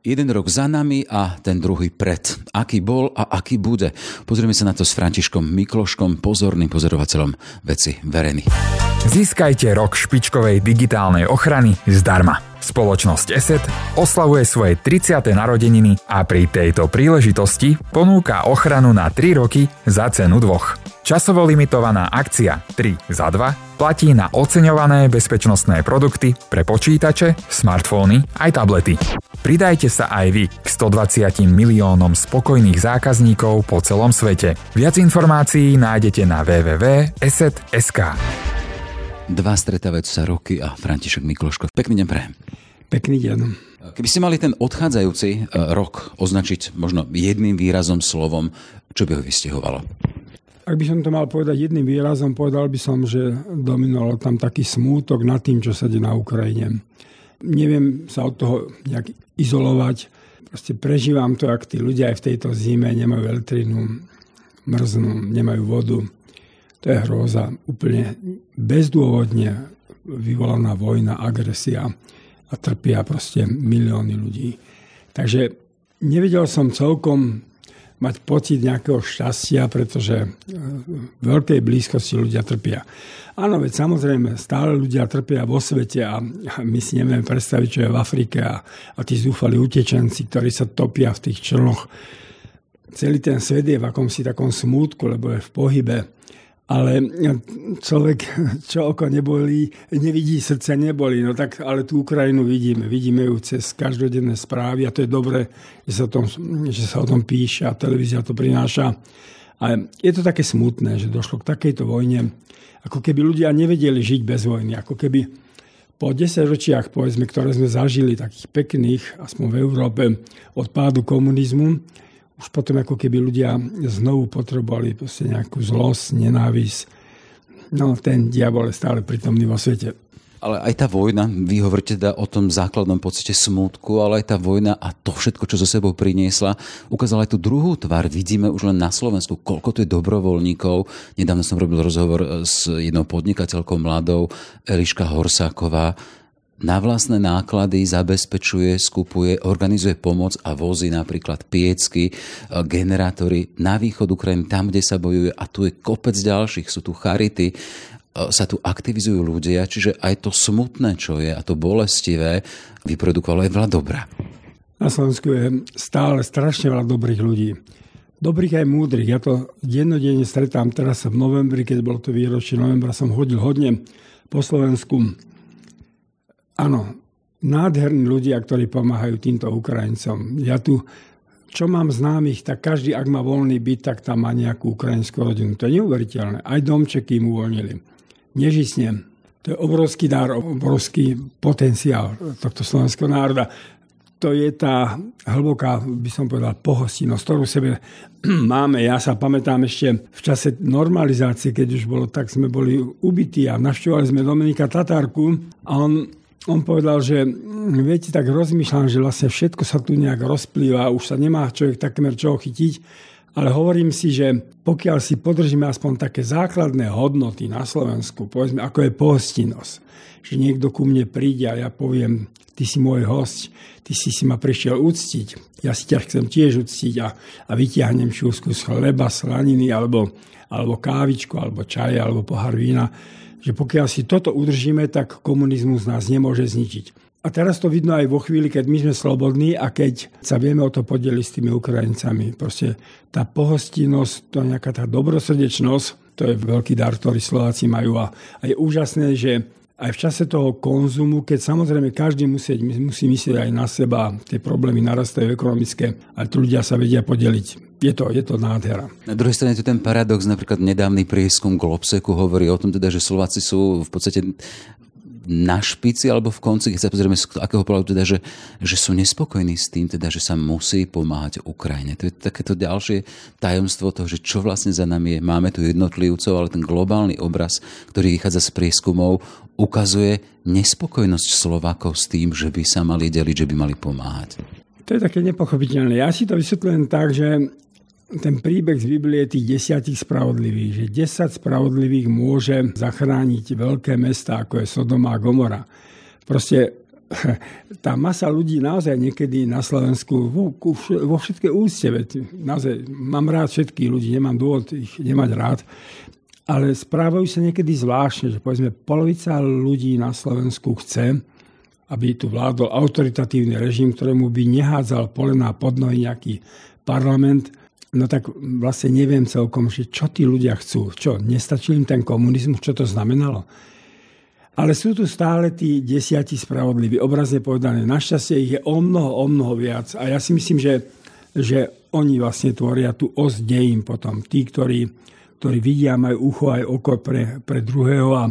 Jeden rok za nami a ten druhý pred. Aký bol a aký bude? Pozrieme sa na to s Františkom Mikloškom, pozorným pozorovateľom veci verejných. Získajte rok špičkovej digitálnej ochrany zdarma. Spoločnosť ESET oslavuje svoje 30. narodeniny a pri tejto príležitosti ponúka ochranu na 3 roky za cenu dvoch. Časovo limitovaná akcia 3 za 2 platí na oceňované bezpečnostné produkty pre počítače, smartfóny aj tablety. Pridajte sa aj vy k 120 miliónom spokojných zákazníkov po celom svete. Viac informácií nájdete na www.eset.sk. Dva stretávajúce sa roky a František Mikloško. Pekný deň pre. Pekný deň. Keby ste mali ten odchádzajúci e, rok označiť možno jedným výrazom, slovom, čo by ho vystihovalo? Ak by som to mal povedať jedným výrazom, povedal by som, že dominoval tam taký smútok nad tým, čo sa deje na Ukrajine. Neviem sa od toho nejak izolovať. Proste prežívam to, ak tí ľudia aj v tejto zime nemajú elektrinu, mrznú, nemajú vodu. To je hrôza. Úplne bezdôvodne vyvolaná vojna, agresia a trpia proste milióny ľudí. Takže nevedel som celkom mať pocit nejakého šťastia, pretože v veľkej blízkosti ľudia trpia. Áno, veď samozrejme, stále ľudia trpia vo svete a my si nevieme predstaviť, čo je v Afrike a, a tí zúfali utečenci, ktorí sa topia v tých člnoch. Celý ten svet je v akomsi takom smútku, lebo je v pohybe ale človek, čo oko nebolí, nevidí, srdce nebolí. No tak, ale tú Ukrajinu vidíme. Vidíme ju cez každodenné správy a to je dobré, že sa o tom, že sa o tom píše a televízia to prináša. A je to také smutné, že došlo k takejto vojne, ako keby ľudia nevedeli žiť bez vojny, ako keby po 10 ročiach, povedzme, ktoré sme zažili, takých pekných, aspoň v Európe, od pádu komunizmu, už potom ako keby ľudia znovu potrebovali proste nejakú zlosť, nenávisť. No ten diabol je stále prítomný vo svete. Ale aj tá vojna, vy hovoríte teda o tom základnom pocite smútku, ale aj tá vojna a to všetko, čo zo sebou priniesla, ukázala aj tú druhú tvár. Vidíme už len na Slovensku, koľko tu je dobrovoľníkov. Nedávno som robil rozhovor s jednou podnikateľkou mladou, Eliška Horsáková, na vlastné náklady zabezpečuje, skupuje, organizuje pomoc a vozí napríklad piecky, e, generátory na východ Ukrajiny, tam, kde sa bojuje a tu je kopec ďalších, sú tu charity, e, sa tu aktivizujú ľudia, čiže aj to smutné, čo je a to bolestivé, vyprodukovalo aj veľa dobra. Na Slovensku je stále strašne veľa dobrých ľudí. Dobrých aj múdrych. Ja to dennodenne stretám teraz v novembri, keď bolo to výročie novembra, som hodil hodne po Slovensku Áno, nádherní ľudia, ktorí pomáhajú týmto Ukrajincom. Ja tu, čo mám známych, tak každý, ak má voľný byt, tak tam má nejakú ukrajinskú rodinu. To je neuveriteľné. Aj domčeky im uvoľnili. Nežisne. To je obrovský dar, obrovský potenciál tohto slovenského národa. To je tá hlboká, by som povedal, pohostinnosť, ktorú sebe máme. Ja sa pamätám ešte v čase normalizácie, keď už bolo tak, sme boli ubití a navštevovali sme Dominika Tatárku a on on povedal, že mm, viete, tak rozmýšľam, že vlastne všetko sa tu nejak rozplýva, už sa nemá človek takmer čoho chytiť, ale hovorím si, že pokiaľ si podržíme aspoň také základné hodnoty na Slovensku, povedzme, ako je pohostinnosť, že niekto ku mne príde a ja poviem, ty si môj host, ty si si ma prišiel uctiť, ja si ťa chcem tiež uctiť a, a vytiahnem šúsku z chleba, slaniny alebo, alebo kávičku, alebo čaj, alebo pohár vína, že pokiaľ si toto udržíme, tak komunizmus nás nemôže zničiť. A teraz to vidno aj vo chvíli, keď my sme slobodní a keď sa vieme o to podeliť s tými Ukrajincami. Proste tá pohostinnosť, to nejaká tá dobrosrdečnosť, to je veľký dar, ktorý Slováci majú. A, a je úžasné, že aj v čase toho konzumu, keď samozrejme každý musí, musí myslieť aj na seba, tie problémy narastajú ekonomické, ale tu ľudia sa vedia podeliť je to, je to nádhera. Na druhej strane tu ten paradox, napríklad nedávny prieskum Globseku hovorí o tom teda, že Slováci sú v podstate na špici alebo v konci, keď sa pozrieme z akého pohľadu teda, že, že sú nespokojní s tým, teda, že sa musí pomáhať Ukrajine. To je takéto ďalšie tajomstvo toho, že čo vlastne za nami je. Máme tu jednotlivcov, ale ten globálny obraz, ktorý vychádza z prieskumov, ukazuje nespokojnosť Slovákov s tým, že by sa mali deliť, že by mali pomáhať. To je také nepochopiteľné. Ja si to vysvetľujem tak, že ten príbeh z Biblie tých desiatich spravodlivých, že 10 spravodlivých môže zachrániť veľké mesta, ako je Sodoma a Gomora. Proste tá masa ľudí naozaj niekedy na Slovensku vo, vo všetkej úcte, veď naozaj mám rád všetkých ľudí, nemám dôvod ich nemať rád, ale správajú sa niekedy zvláštne, že povedzme polovica ľudí na Slovensku chce, aby tu vládol autoritatívny režim, ktorému by nehádzal polená pod nohy nejaký parlament, no tak vlastne neviem celkom, že čo tí ľudia chcú. Čo, nestačí im ten komunizmus, čo to znamenalo? Ale sú tu stále tí desiatí spravodliví, obrazne povedané. Našťastie ich je o mnoho, o mnoho viac. A ja si myslím, že, že oni vlastne tvoria tú os dejím potom. Tí, ktorí, ktorí vidia, majú ucho aj oko pre, pre druhého a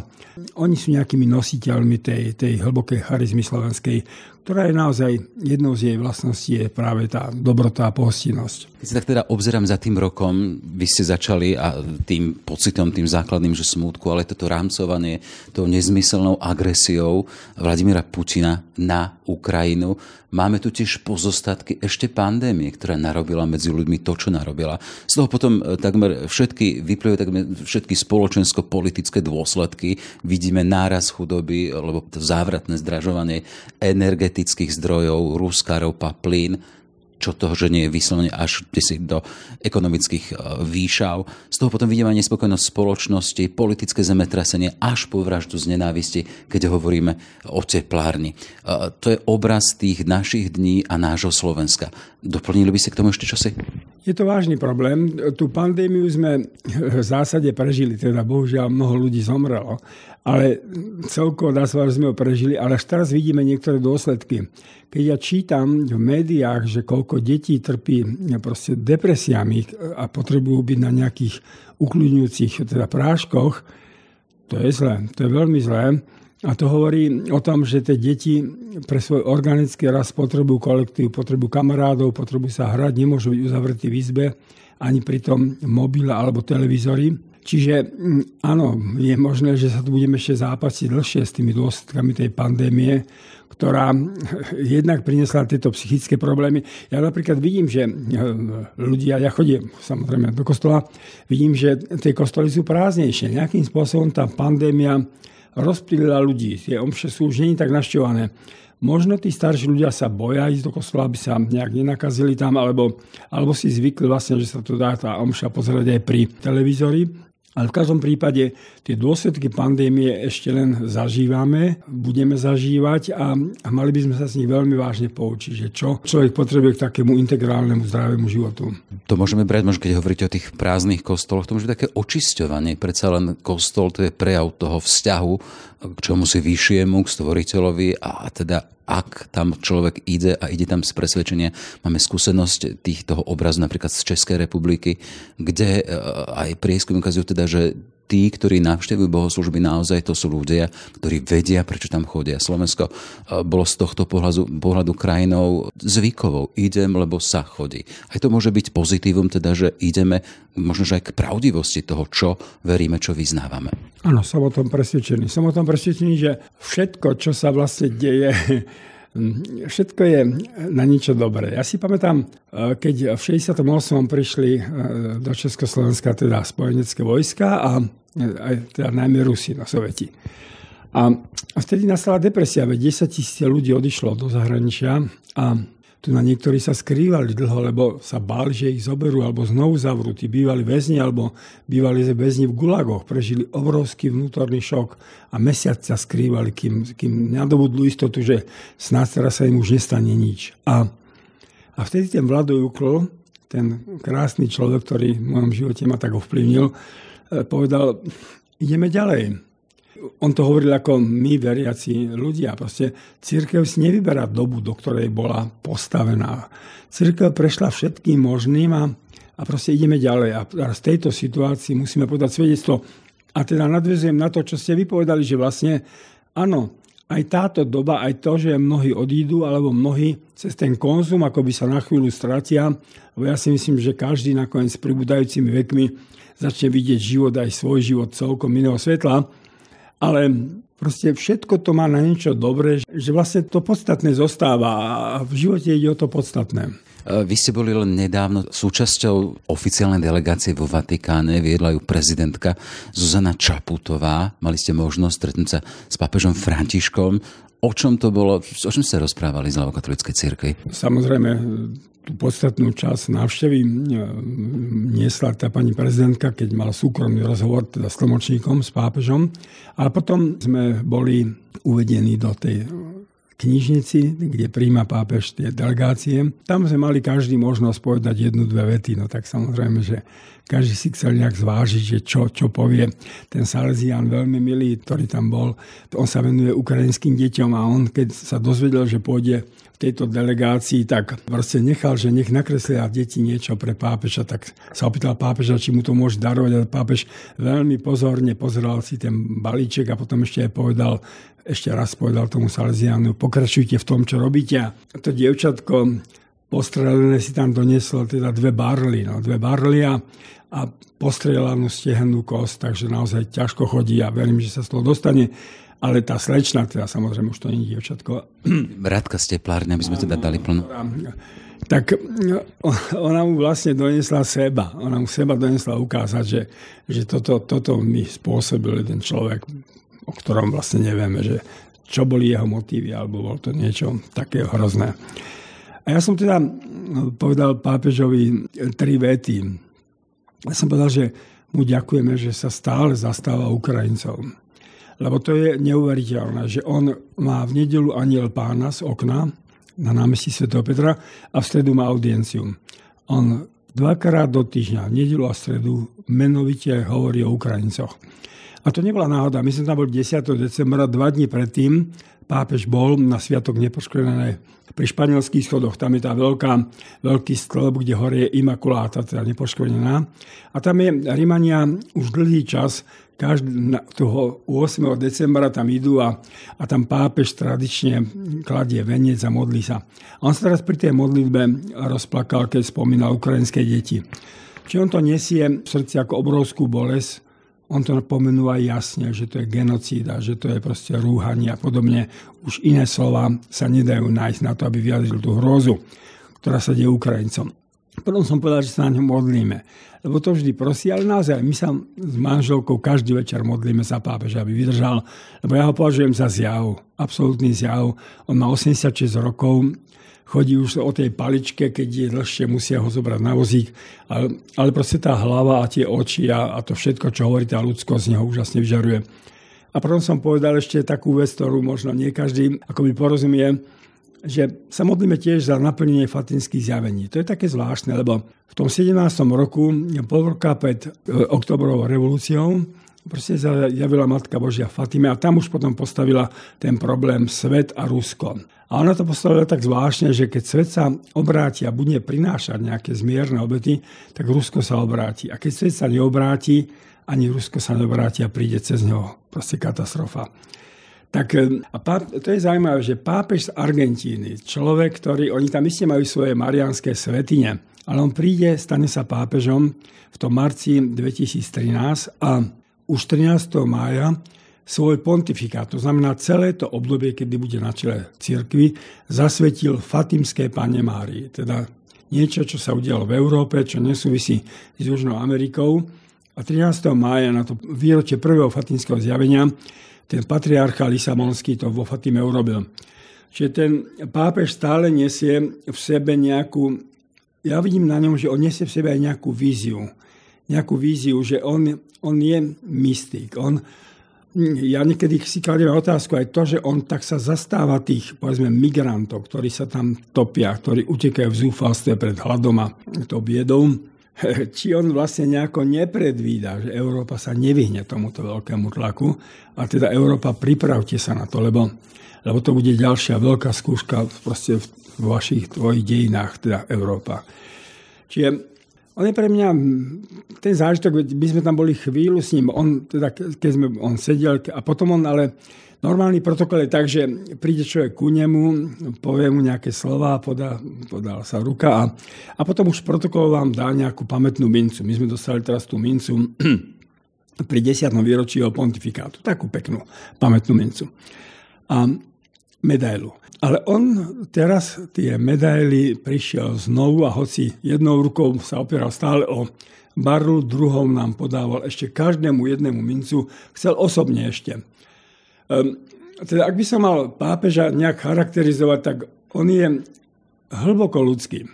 oni sú nejakými nositeľmi tej, tej hlbokej charizmy slovenskej, ktorá je naozaj jednou z jej vlastností je práve tá dobrota a pohostinnosť. Keď sa tak teda obzerám za tým rokom, vy ste začali a tým pocitom, tým základným, že smútku, ale toto rámcovanie tou nezmyselnou agresiou Vladimíra Putina na Ukrajinu. Máme tu tiež pozostatky ešte pandémie, ktorá narobila medzi ľuďmi to, čo narobila. Z toho potom e, takmer všetky, vyplývajú takmer všetky spoločensko-politické dôsledky. Vidíme náraz chudoby, lebo to závratné zdražovanie energetiky energetických zdrojov, ruská ropa, plyn, čo toho, že nie je vyslovene až do ekonomických e, výšav. Z toho potom vidíme aj nespokojnosť spoločnosti, politické zemetrasenie až po vraždu z nenávisti, keď hovoríme o teplárni. E, to je obraz tých našich dní a nášho Slovenska. Doplnili by ste k tomu ešte čosi? Je to vážny problém. Tú pandémiu sme v zásade prežili, teda bohužiaľ mnoho ľudí zomrelo, ale celkovo dá sa že sme ho prežili, ale až teraz vidíme niektoré dôsledky. Keď ja čítam v médiách, že koľko detí trpí proste depresiami a potrebujú byť na nejakých ukľudňujúcich teda práškoch, to je zlé, to je veľmi zlé. A to hovorí o tom, že tie deti pre svoj organický rast potrebujú kolektív, potrebujú kamarádov, potrebujú sa hrať, nemôžu byť uzavretí v izbe, ani pri tom mobile alebo televízory. Čiže mm, áno, je možné, že sa tu budeme ešte zápasiť dlhšie s tými dôsledkami tej pandémie, ktorá jednak priniesla tieto psychické problémy. Ja napríklad vidím, že eh, ľudia, ja chodím samozrejme do kostola, vidím, že tie kostoly sú prázdnejšie. Nejakým spôsobom tá pandémia rozptýlila ľudí. Tie omše sú už nie tak našťované. Možno tí starší ľudia sa boja ísť do kostola, aby sa nejak nenakazili tam, alebo, alebo si zvykli vlastne, že sa to dá tá omša pozerať aj pri televízori. Ale v každom prípade tie dôsledky pandémie ešte len zažívame, budeme zažívať a, mali by sme sa z nich veľmi vážne poučiť, že čo človek potrebuje k takému integrálnemu zdravému životu. To môžeme brať, možno keď hovoríte o tých prázdnych kostoloch, to môže byť také očisťovanie. Predsa len kostol to je prejav toho vzťahu k čomu si vyššiemu, k stvoriteľovi a teda ak tam človek ide a ide tam z presvedčenia, máme skúsenosť týchto obrazu napríklad z Českej republiky, kde e, aj prieskum ukazujú teda, že tí, ktorí navštevujú bohoslužby, naozaj to sú ľudia, ktorí vedia, prečo tam chodia. Slovensko e, bolo z tohto pohľadu, pohľadu krajinou zvykovou. Idem, lebo sa chodí. Aj to môže byť pozitívum, teda, že ideme možno aj k pravdivosti toho, čo veríme, čo vyznávame. Áno, som o tom presvedčený. Som o tom presvedčený, že všetko, čo sa vlastne deje, Všetko je na niečo dobré. Ja si pamätám, e, keď v 68. prišli e, do Československa teda spojenecké vojska a teda najmä Rusi na Soveti. A vtedy nastala depresia, veď 10 tisíc ľudí odišlo do zahraničia a tu na niektorí sa skrývali dlho, lebo sa báli, že ich zoberú alebo znovu zavrú. Tí bývali väzni alebo bývali väzni v gulagoch. Prežili obrovský vnútorný šok a mesiac sa skrývali, kým, kým nadobudli istotu, že snad teraz sa im už nestane nič. A, a vtedy ten Vlado Jukl, ten krásny človek, ktorý v mojom živote ma tak ovplyvnil, povedal, ideme ďalej. On to hovoril ako my, veriaci ľudia. Proste církev si nevyberá dobu, do ktorej bola postavená. Církev prešla všetkým možným a, a proste ideme ďalej. A z tejto situácii musíme podať svedectvo. A teda nadvezujem na to, čo ste vypovedali, že vlastne áno, aj táto doba, aj to, že mnohí odídu, alebo mnohí cez ten konzum ako by sa na chvíľu stratia, lebo ja si myslím, že každý nakoniec s pribúdajúcimi vekmi začne vidieť život, aj svoj život celkom iného svetla. Ale Proste všetko to má na niečo dobré, že vlastne to podstatné zostáva a v živote ide o to podstatné. E, vy ste boli len nedávno súčasťou oficiálnej delegácie vo Vatikáne, viedla ju prezidentka Zuzana Čaputová. Mali ste možnosť stretnúť sa s pápežom Františkom. O čom to bolo, o čom ste rozprávali z Lavokatolíckej cirkvi? Samozrejme, tú podstatnú časť návštevy e, niesla tá pani prezidentka, keď mala súkromný rozhovor teda s tlmočníkom, s pápežom. A potom sme boli uvedení do tej knižnici, kde príjma pápež tie delegácie. Tam sme mali každý možnosť povedať jednu, dve vety, no tak samozrejme, že každý si chcel nejak zvážiť, že čo, čo povie. Ten Salesian veľmi milý, ktorý tam bol, on sa venuje ukrajinským deťom a on, keď sa dozvedel, že pôjde v tejto delegácii, tak proste nechal, že nech nakreslia deti niečo pre pápeža, tak sa opýtal pápeža, či mu to môže darovať. A pápež veľmi pozorne pozeral si ten balíček a potom ešte aj povedal, ešte raz povedal tomu Salesianu, pokračujte v tom, čo robíte. A to dievčatko postrelené si tam donieslo teda dve barly, no, dve barly a, a postrelanú stehnú kost, takže naozaj ťažko chodí a verím, že sa z toho dostane. Ale tá slečna, teda samozrejme už to nie je dievčatko. Radka z teplárne, aby sme teda dali plnú. Tak ona mu vlastne donesla seba. Ona mu seba donesla ukázať, že, že toto, toto mi spôsobil ten človek o ktorom vlastne nevieme, že čo boli jeho motívy, alebo bol to niečo také hrozné. A ja som teda povedal pápežovi tri vety. Ja som povedal, že mu ďakujeme, že sa stále zastáva Ukrajincov. Lebo to je neuveriteľné, že on má v nedelu aniel pána z okna na námestí Sv. Petra a v stredu má audienciu. On dvakrát do týždňa, v nedelu a v stredu, menovite hovorí o Ukrajincoch. A to nebola náhoda. My sme tam boli 10. decembra, dva dní predtým. Pápež bol na Sviatok nepoškvrnené pri španielských schodoch. Tam je tá veľká, veľký stĺp, kde hore je Imakuláta, teda nepoškvrnená. A tam je Rimania už dlhý čas, každý, toho 8. decembra tam idú a, a tam pápež tradične kladie venec a modlí sa. A on sa teraz pri tej modlitbe rozplakal, keď spomínal ukrajinské deti. Či on to nesie v srdci ako obrovskú bolesť, on to pomenúva jasne, že to je genocída, že to je proste rúhanie a podobne. Už iné slova sa nedajú nájsť na to, aby vyjadril tú hrozu, ktorá sa deje Ukrajincom. Potom som povedal, že sa na ňom modlíme. Lebo to vždy prosí, ale naozaj my sa s manželkou každý večer modlíme za pápeža, aby vydržal. Lebo ja ho považujem za zjav, absolútny zjav. On má 86 rokov, chodí už o tej paličke, keď je dlhšie, musia ho zobrať na vozík. Ale, ale proste tá hlava a tie oči a, a to všetko, čo hovorí tá ľudskosť, z neho úžasne vyžaruje. A potom som povedal ešte takú vec, ktorú možno nie každý ako mi porozumie, že sa modlíme tiež za naplnenie fatinských zjavení. To je také zvláštne, lebo v tom 17. roku, pol roka pred e, oktobrovou revolúciou, proste zjavila Matka Božia Fatime a tam už potom postavila ten problém svet a Rusko. A ona to postavila tak zvláštne, že keď svet sa obráti a bude prinášať nejaké zmierne obety, tak Rusko sa obráti. A keď svet sa neobráti, ani Rusko sa neobráti a príde cez neho proste katastrofa. Tak a páp, to je zaujímavé, že pápež z Argentíny, človek, ktorý, oni tam isté majú svoje marianské svetine, ale on príde, stane sa pápežom v tom marci 2013 a už 13. mája svoj pontifikát, to znamená celé to obdobie, kedy bude na čele cirkvi, zasvetil Fatimskej Pane Márii. Teda niečo, čo sa udialo v Európe, čo nesúvisí s Južnou Amerikou. A 13. mája na to výročie prvého fatimského zjavenia ten patriarcha Lisabonský to vo Fatime urobil. Čiže ten pápež stále nesie v sebe nejakú, ja vidím na ňom, že on nesie v sebe aj nejakú víziu. Nejakú víziu, že on, on je mystik. On, ja niekedy si kladiem otázku aj to, že on tak sa zastáva tých, povedzme, migrantov, ktorí sa tam topia, ktorí utekajú v zúfalstve pred hladom a to biedou. Či on vlastne nejako nepredvída, že Európa sa nevyhne tomuto veľkému tlaku a teda Európa, pripravte sa na to, lebo, lebo to bude ďalšia veľká skúška proste v vašich tvojich dejinách, teda Európa. Čiže on je pre mňa, ten zážitok, my sme tam boli chvíľu s ním, on, teda, keď sme, on sedel a potom on ale normálny protokol je tak, že príde človek ku nemu, povie mu nejaké slova, podá, podá sa ruka a, a potom už protokol vám dá nejakú pamätnú mincu. My sme dostali teraz tú mincu pri 10. výročí jeho pontifikátu. Takú peknú pamätnú mincu. A medailu. Ale on teraz tie medaily prišiel znovu a hoci jednou rukou sa opieral stále o barlu, druhou nám podával ešte každému jednému mincu, chcel osobne ešte. Um, teda ak by som mal pápeža nejak charakterizovať, tak on je hlboko ľudský.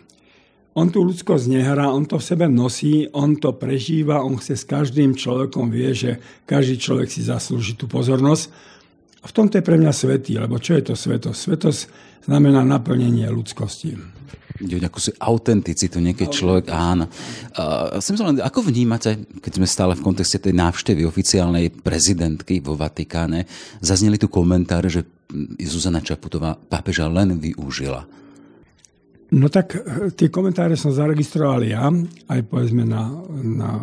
On tú ľudskosť nehrá, on to v sebe nosí, on to prežíva, on chce s každým človekom, vie, že každý človek si zaslúži tú pozornosť v tomto je pre mňa svetý, lebo čo je to svetosť? Svetosť znamená naplnenie ľudskosti. Ide nejakú si autenticitu, niekedy človek, áno. Uh, som len, ako vnímate, keď sme stále v kontexte tej návštevy oficiálnej prezidentky vo Vatikáne, zazneli tu komentáre, že Zuzana Čaputová pápeža len využila. No tak eh, tie komentáre som zaregistroval ja, aj povedzme na, na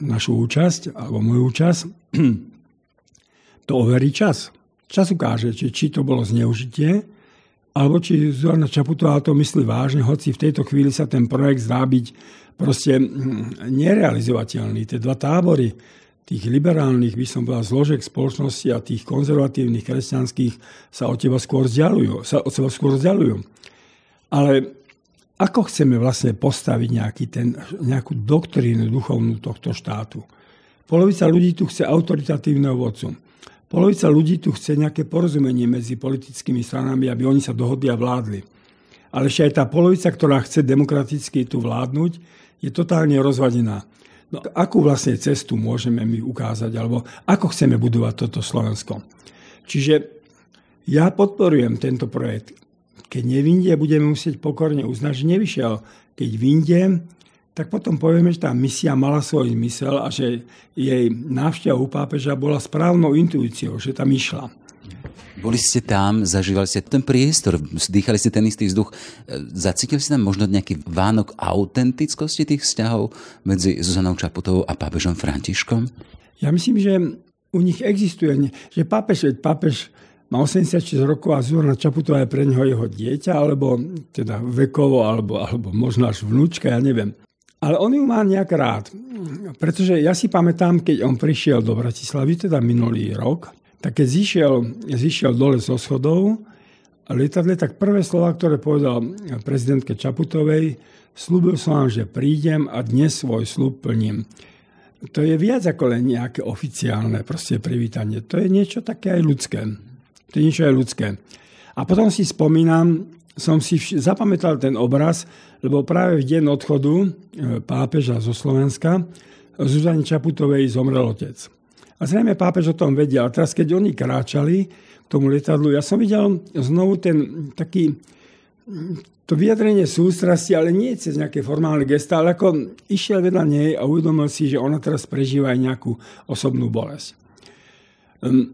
našu účasť, alebo moju účasť. To overí čas. Čas ukáže, či, či to bolo zneužitie, alebo či Zorna Čaputová to myslí vážne, hoci v tejto chvíli sa ten projekt zdá byť proste hm, nerealizovateľný. Tie dva tábory, tých liberálnych, by som povedal, zložek spoločnosti a tých konzervatívnych kresťanských sa od teba skôr vzdialujú. Sa od seba skôr vzdialujú. Ale ako chceme vlastne postaviť nejaký ten, nejakú doktrínu duchovnú tohto štátu? Polovica ľudí tu chce autoritatívneho vodcu. Polovica ľudí tu chce nejaké porozumenie medzi politickými stranami, aby oni sa dohodli a vládli. Ale ešte aj tá polovica, ktorá chce demokraticky tu vládnuť, je totálne rozvadená. No, akú vlastne cestu môžeme my ukázať, alebo ako chceme budovať toto Slovensko? Čiže ja podporujem tento projekt. Keď nevindie, budeme musieť pokorne uznať, že nevyšiel. Keď vindie, tak potom povieme, že tá misia mala svoj zmysel a že jej návšteva u pápeža bola správnou intuíciou, že tam išla. Boli ste tam, zažívali ste ten priestor, dýchali ste ten istý vzduch. Zacítili ste tam možno nejaký vánok autentickosti tých vzťahov medzi Zuzanou Čaputovou a pápežom Františkom? Ja myslím, že u nich existuje, že pápež, pápež má 86 rokov a Zuzana Čaputová je pre neho jeho dieťa, alebo teda vekovo, alebo, alebo možno až vnúčka, ja neviem. Ale on ju má nejak rád. Pretože ja si pamätám, keď on prišiel do Bratislavy, teda minulý rok, tak keď zišiel, zišiel dole zo schodov lietadle, tak prvé slova, ktoré povedal prezidentke Čaputovej, slúbil som vám, že prídem a dnes svoj slúb plním. To je viac ako len nejaké oficiálne proste privítanie. To je niečo také aj ľudské. To je niečo aj ľudské. A potom si spomínam, som si zapamätal ten obraz, lebo práve v deň odchodu e, pápeža zo Slovenska Zuzane Čaputovej zomrel otec. A zrejme pápež o tom vedel. A teraz, keď oni kráčali k tomu letadlu, ja som videl znovu ten taký to vyjadrenie sústrasti, ale nie cez nejaké formálne gesta, ale ako išiel vedľa nej a uvedomil si, že ona teraz prežíva aj nejakú osobnú bolesť. Ehm,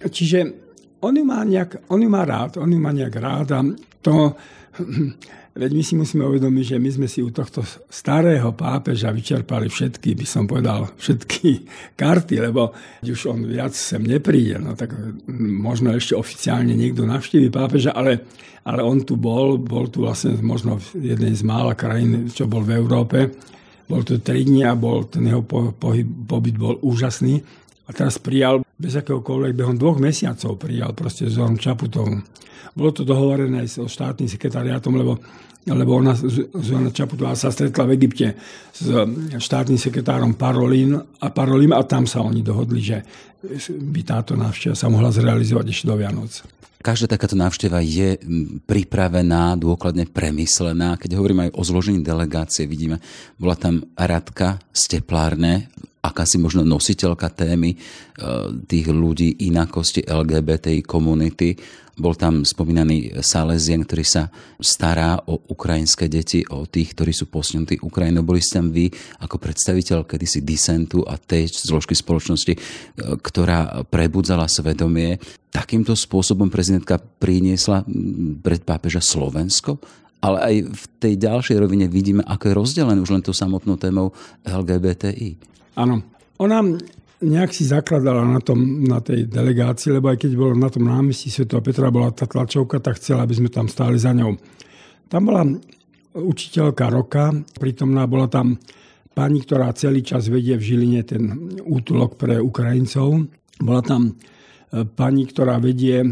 čiže on ju má, nejak, on ju má rád, on ju má nejak rád a to Veď my si musíme uvedomiť, že my sme si u tohto starého pápeža vyčerpali všetky, by som povedal, všetky karty, lebo už on viac sem nepríde. No tak možno ešte oficiálne niekto navštívi pápeža, ale, ale on tu bol, bol tu vlastne možno v jednej z mála krajín, čo bol v Európe. Bol tu tri dní a bol, ten jeho pohyb, pobyt bol úžasný. A teraz prijal bez akéhokoľvek, behom dvoch mesiacov prijal proste Zoran Čaputov. Bolo to dohovorené aj so štátnym sekretariátom, lebo lebo ona, Zuzana Čaputová sa stretla v Egypte s štátnym sekretárom Parolín a Parolím a tam sa oni dohodli, že by táto návšteva sa mohla zrealizovať ešte do Vianoc. Každá takáto návšteva je pripravená, dôkladne premyslená. Keď hovorím aj o zložení delegácie, vidíme, bola tam Radka z teplárne, akási možno nositeľka témy e, tých ľudí inakosti LGBTI komunity bol tam spomínaný Salezien, ktorý sa stará o ukrajinské deti, o tých, ktorí sú posunutí Ukrajinou. Boli ste tam vy ako predstaviteľ kedysi disentu a tej zložky spoločnosti, e, ktorá prebudzala svedomie. Takýmto spôsobom prezidentka priniesla pred pápeža Slovensko, ale aj v tej ďalšej rovine vidíme, ako je rozdelené už len tou samotnou témou LGBTI. Áno. Ona nejak si zakladala na, tom, na tej delegácii, lebo aj keď bolo na tom námestí Sv. Petra bola tá tlačovka, tak chcela, aby sme tam stáli za ňou. Tam bola učiteľka roka, prítomná bola tam pani, ktorá celý čas vedie v Žiline ten útulok pre Ukrajincov. Bola tam pani, ktorá vedie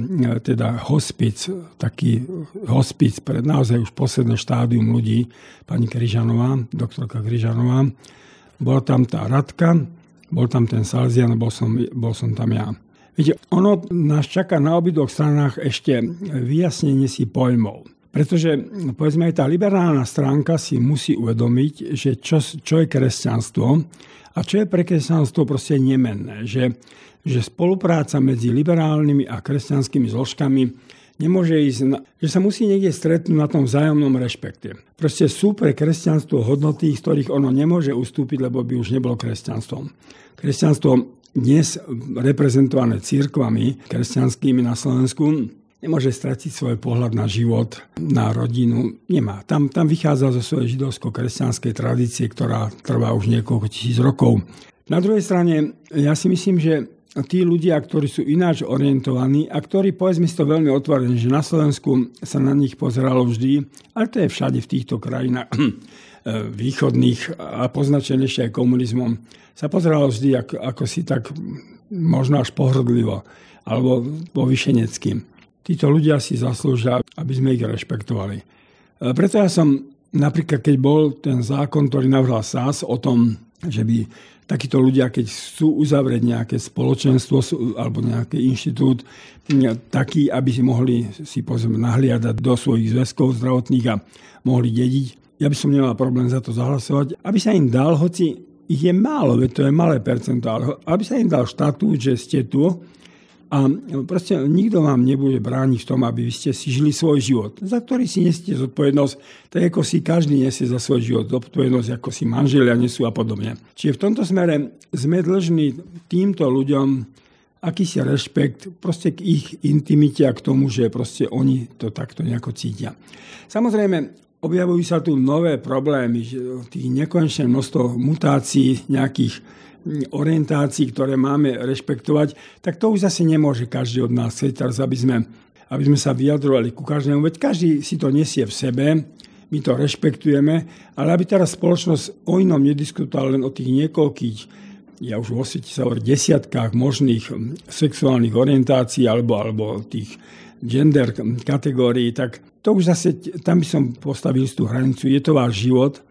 teda hospic, taký hospic pre naozaj už posledné štádium ľudí, pani Kryžanová, doktorka Kryžanová. Bola tam tá Radka, bol tam ten Salzian, bol som, bol som tam ja. Viete, ono nás čaká na obidvoch stranách ešte vyjasnenie si pojmov. Pretože, povedzme, aj tá liberálna stránka si musí uvedomiť, že čo, čo je kresťanstvo a čo je pre kresťanstvo proste nemenné. Že, že spolupráca medzi liberálnymi a kresťanskými zložkami nemôže ísť, na, že sa musí niekde stretnúť na tom vzájomnom rešpekte. Proste sú pre kresťanstvo hodnoty, z ktorých ono nemôže ustúpiť, lebo by už nebolo kresťanstvom. Kresťanstvo dnes reprezentované církvami kresťanskými na Slovensku nemôže stratiť svoj pohľad na život, na rodinu. Nemá. Tam, tam vychádza zo svojej židovsko-kresťanskej tradície, ktorá trvá už niekoľko tisíc rokov. Na druhej strane, ja si myslím, že tí ľudia, ktorí sú ináč orientovaní a ktorí, povedzme si to veľmi otvorene, že na Slovensku sa na nich pozeralo vždy, ale to je všade v týchto krajinách východných a poznačené ešte aj komunizmom, sa pozeralo vždy ako, ako si tak možno až pohrdlivo alebo povyšeneckým. Títo ľudia si zaslúžia, aby sme ich rešpektovali. E, preto ja som napríklad, keď bol ten zákon, ktorý navrhal SAS o tom, že by takíto ľudia, keď chcú uzavrieť nejaké spoločenstvo alebo nejaký inštitút, taký, aby si mohli si pozrieme, nahliadať do svojich zväzkov zdravotných a mohli dediť, ja by som nemal problém za to zahlasovať, aby sa im dal, hoci ich je málo, veď to je malé percento, ale aby sa im dal štatút, že ste tu a proste nikto vám nebude brániť v tom, aby ste si žili svoj život, za ktorý si nesiete zodpovednosť, tak ako si každý nesie za svoj život zodpovednosť, ako si manželia nesú a podobne. Čiže v tomto smere sme dlžní týmto ľuďom akýsi rešpekt proste k ich intimite a k tomu, že proste oni to takto nejako cítia. Samozrejme, objavujú sa tu nové problémy, že tých nekonečné množstvo mutácií, nejakých orientácií, ktoré máme rešpektovať, tak to už zase nemôže každý od nás chcieť teraz, aby sme, aby sme sa vyjadrovali ku každému. Veď každý si to nesie v sebe, my to rešpektujeme, ale aby teraz spoločnosť o inom nediskutovala len o tých niekoľkých, ja už vo svete sa hovorí desiatkách možných sexuálnych orientácií alebo, alebo tých gender kategórií, tak to už zase, tam by som postavil tú hranicu, je to váš život,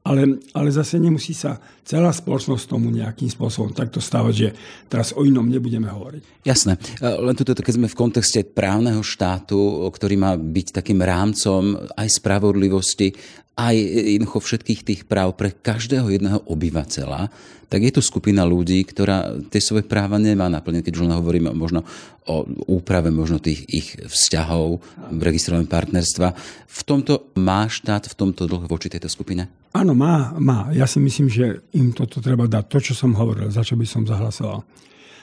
ale, ale zase nemusí sa celá spoločnosť tomu nejakým spôsobom takto stavať, že teraz o inom nebudeme hovoriť. Jasné. Len tu, keď sme v kontexte právneho štátu, ktorý má byť takým rámcom aj spravodlivosti, aj jednoducho všetkých tých práv pre každého jedného obyvateľa, tak je tu skupina ľudí, ktorá tie svoje práva nemá naplnené, keď už hovoríme možno o úprave možno tých ich vzťahov, registrovaného partnerstva. V tomto má štát v tomto dlh voči tejto skupine? Áno, má, má. Ja si myslím, že im toto treba dať. To, čo som hovoril, za čo by som zahlasoval.